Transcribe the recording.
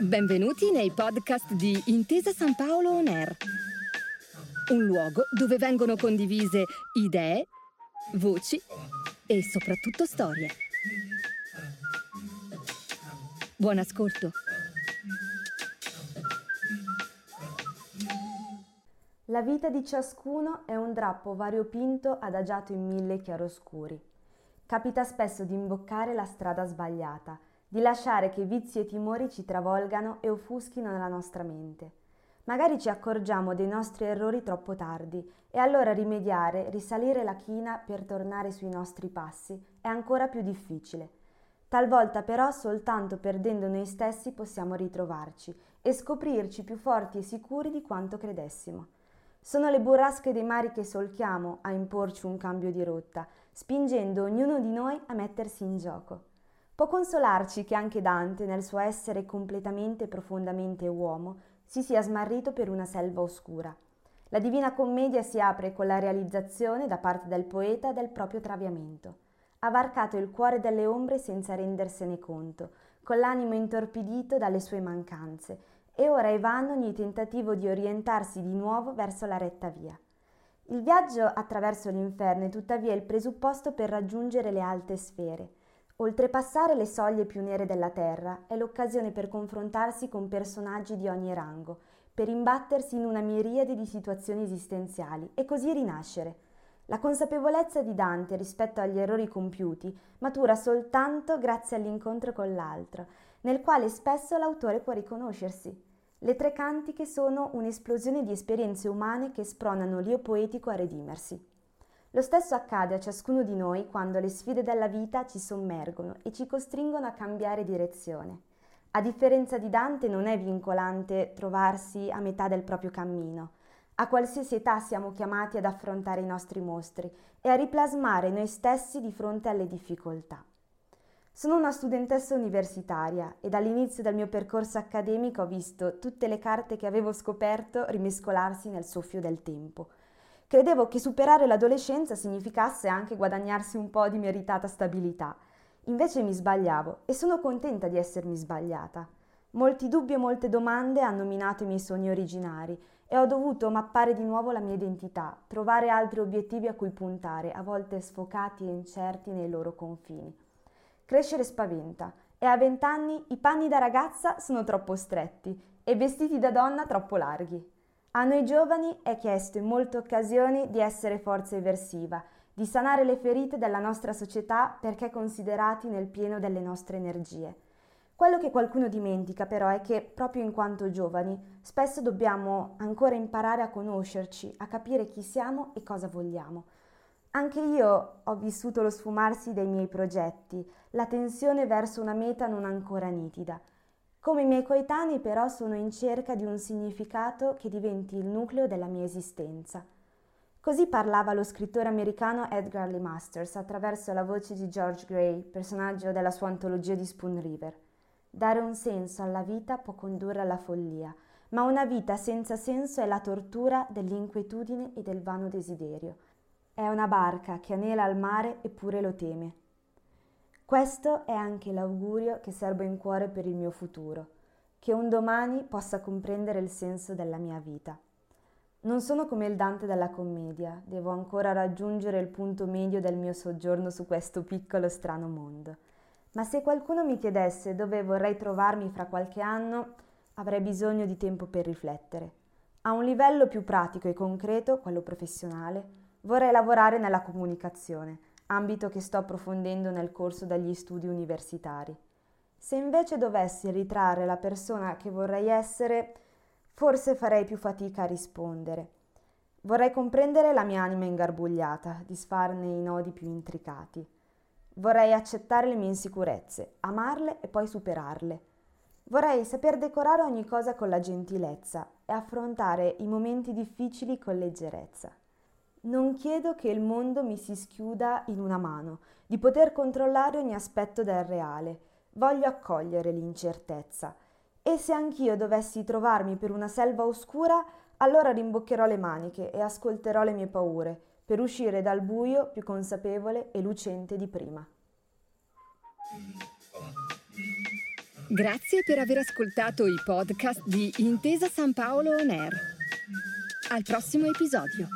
Benvenuti nei podcast di Intesa San Paolo On Air, un luogo dove vengono condivise idee, voci e soprattutto storie. Buon ascolto. La vita di ciascuno è un drappo variopinto adagiato in mille chiaroscuri. Capita spesso di imboccare la strada sbagliata, di lasciare che vizi e timori ci travolgano e offuschino la nostra mente. Magari ci accorgiamo dei nostri errori troppo tardi e allora rimediare, risalire la china per tornare sui nostri passi è ancora più difficile. Talvolta però soltanto perdendo noi stessi possiamo ritrovarci e scoprirci più forti e sicuri di quanto credessimo. Sono le burrasche dei mari che solchiamo a imporci un cambio di rotta, spingendo ognuno di noi a mettersi in gioco. Può consolarci che anche Dante, nel suo essere completamente e profondamente uomo, si sia smarrito per una selva oscura. La Divina Commedia si apre con la realizzazione da parte del poeta del proprio traviamento. Ha varcato il cuore delle ombre senza rendersene conto, con l'animo intorpidito dalle sue mancanze, e ora è vano ogni tentativo di orientarsi di nuovo verso la retta via. Il viaggio attraverso l'inferno è tuttavia il presupposto per raggiungere le alte sfere. Oltrepassare le soglie più nere della terra è l'occasione per confrontarsi con personaggi di ogni rango, per imbattersi in una miriade di situazioni esistenziali e così rinascere. La consapevolezza di Dante rispetto agli errori compiuti matura soltanto grazie all'incontro con l'altro, nel quale spesso l'autore può riconoscersi. Le tre cantiche sono un'esplosione di esperienze umane che spronano l'io poetico a redimersi. Lo stesso accade a ciascuno di noi quando le sfide della vita ci sommergono e ci costringono a cambiare direzione. A differenza di Dante non è vincolante trovarsi a metà del proprio cammino. A qualsiasi età siamo chiamati ad affrontare i nostri mostri e a riplasmare noi stessi di fronte alle difficoltà. Sono una studentessa universitaria e dall'inizio del mio percorso accademico ho visto tutte le carte che avevo scoperto rimescolarsi nel soffio del tempo. Credevo che superare l'adolescenza significasse anche guadagnarsi un po' di meritata stabilità. Invece mi sbagliavo e sono contenta di essermi sbagliata. Molti dubbi e molte domande hanno minato i miei sogni originari e ho dovuto mappare di nuovo la mia identità, trovare altri obiettivi a cui puntare, a volte sfocati e incerti nei loro confini. Crescere spaventa e a vent'anni i panni da ragazza sono troppo stretti e i vestiti da donna troppo larghi. A noi giovani è chiesto in molte occasioni di essere forza eversiva, di sanare le ferite della nostra società perché considerati nel pieno delle nostre energie. Quello che qualcuno dimentica però è che, proprio in quanto giovani, spesso dobbiamo ancora imparare a conoscerci, a capire chi siamo e cosa vogliamo. Anche io ho vissuto lo sfumarsi dei miei progetti, la tensione verso una meta non ancora nitida. Come i miei coetanei però sono in cerca di un significato che diventi il nucleo della mia esistenza. Così parlava lo scrittore americano Edgar Lee Masters attraverso la voce di George Gray, personaggio della sua antologia di Spoon River. Dare un senso alla vita può condurre alla follia, ma una vita senza senso è la tortura dell'inquietudine e del vano desiderio. È una barca che anela al mare eppure lo teme. Questo è anche l'augurio che serbo in cuore per il mio futuro, che un domani possa comprendere il senso della mia vita. Non sono come il Dante della commedia, devo ancora raggiungere il punto medio del mio soggiorno su questo piccolo strano mondo. Ma se qualcuno mi chiedesse dove vorrei trovarmi fra qualche anno, avrei bisogno di tempo per riflettere. A un livello più pratico e concreto, quello professionale, Vorrei lavorare nella comunicazione, ambito che sto approfondendo nel corso degli studi universitari. Se invece dovessi ritrarre la persona che vorrei essere, forse farei più fatica a rispondere. Vorrei comprendere la mia anima ingarbugliata, disfarne i nodi più intricati. Vorrei accettare le mie insicurezze, amarle e poi superarle. Vorrei saper decorare ogni cosa con la gentilezza e affrontare i momenti difficili con leggerezza. Non chiedo che il mondo mi si schiuda in una mano, di poter controllare ogni aspetto del reale. Voglio accogliere l'incertezza. E se anch'io dovessi trovarmi per una selva oscura, allora rimboccherò le maniche e ascolterò le mie paure, per uscire dal buio più consapevole e lucente di prima. Grazie per aver ascoltato i podcast di Intesa San Paolo On Air. Al prossimo episodio.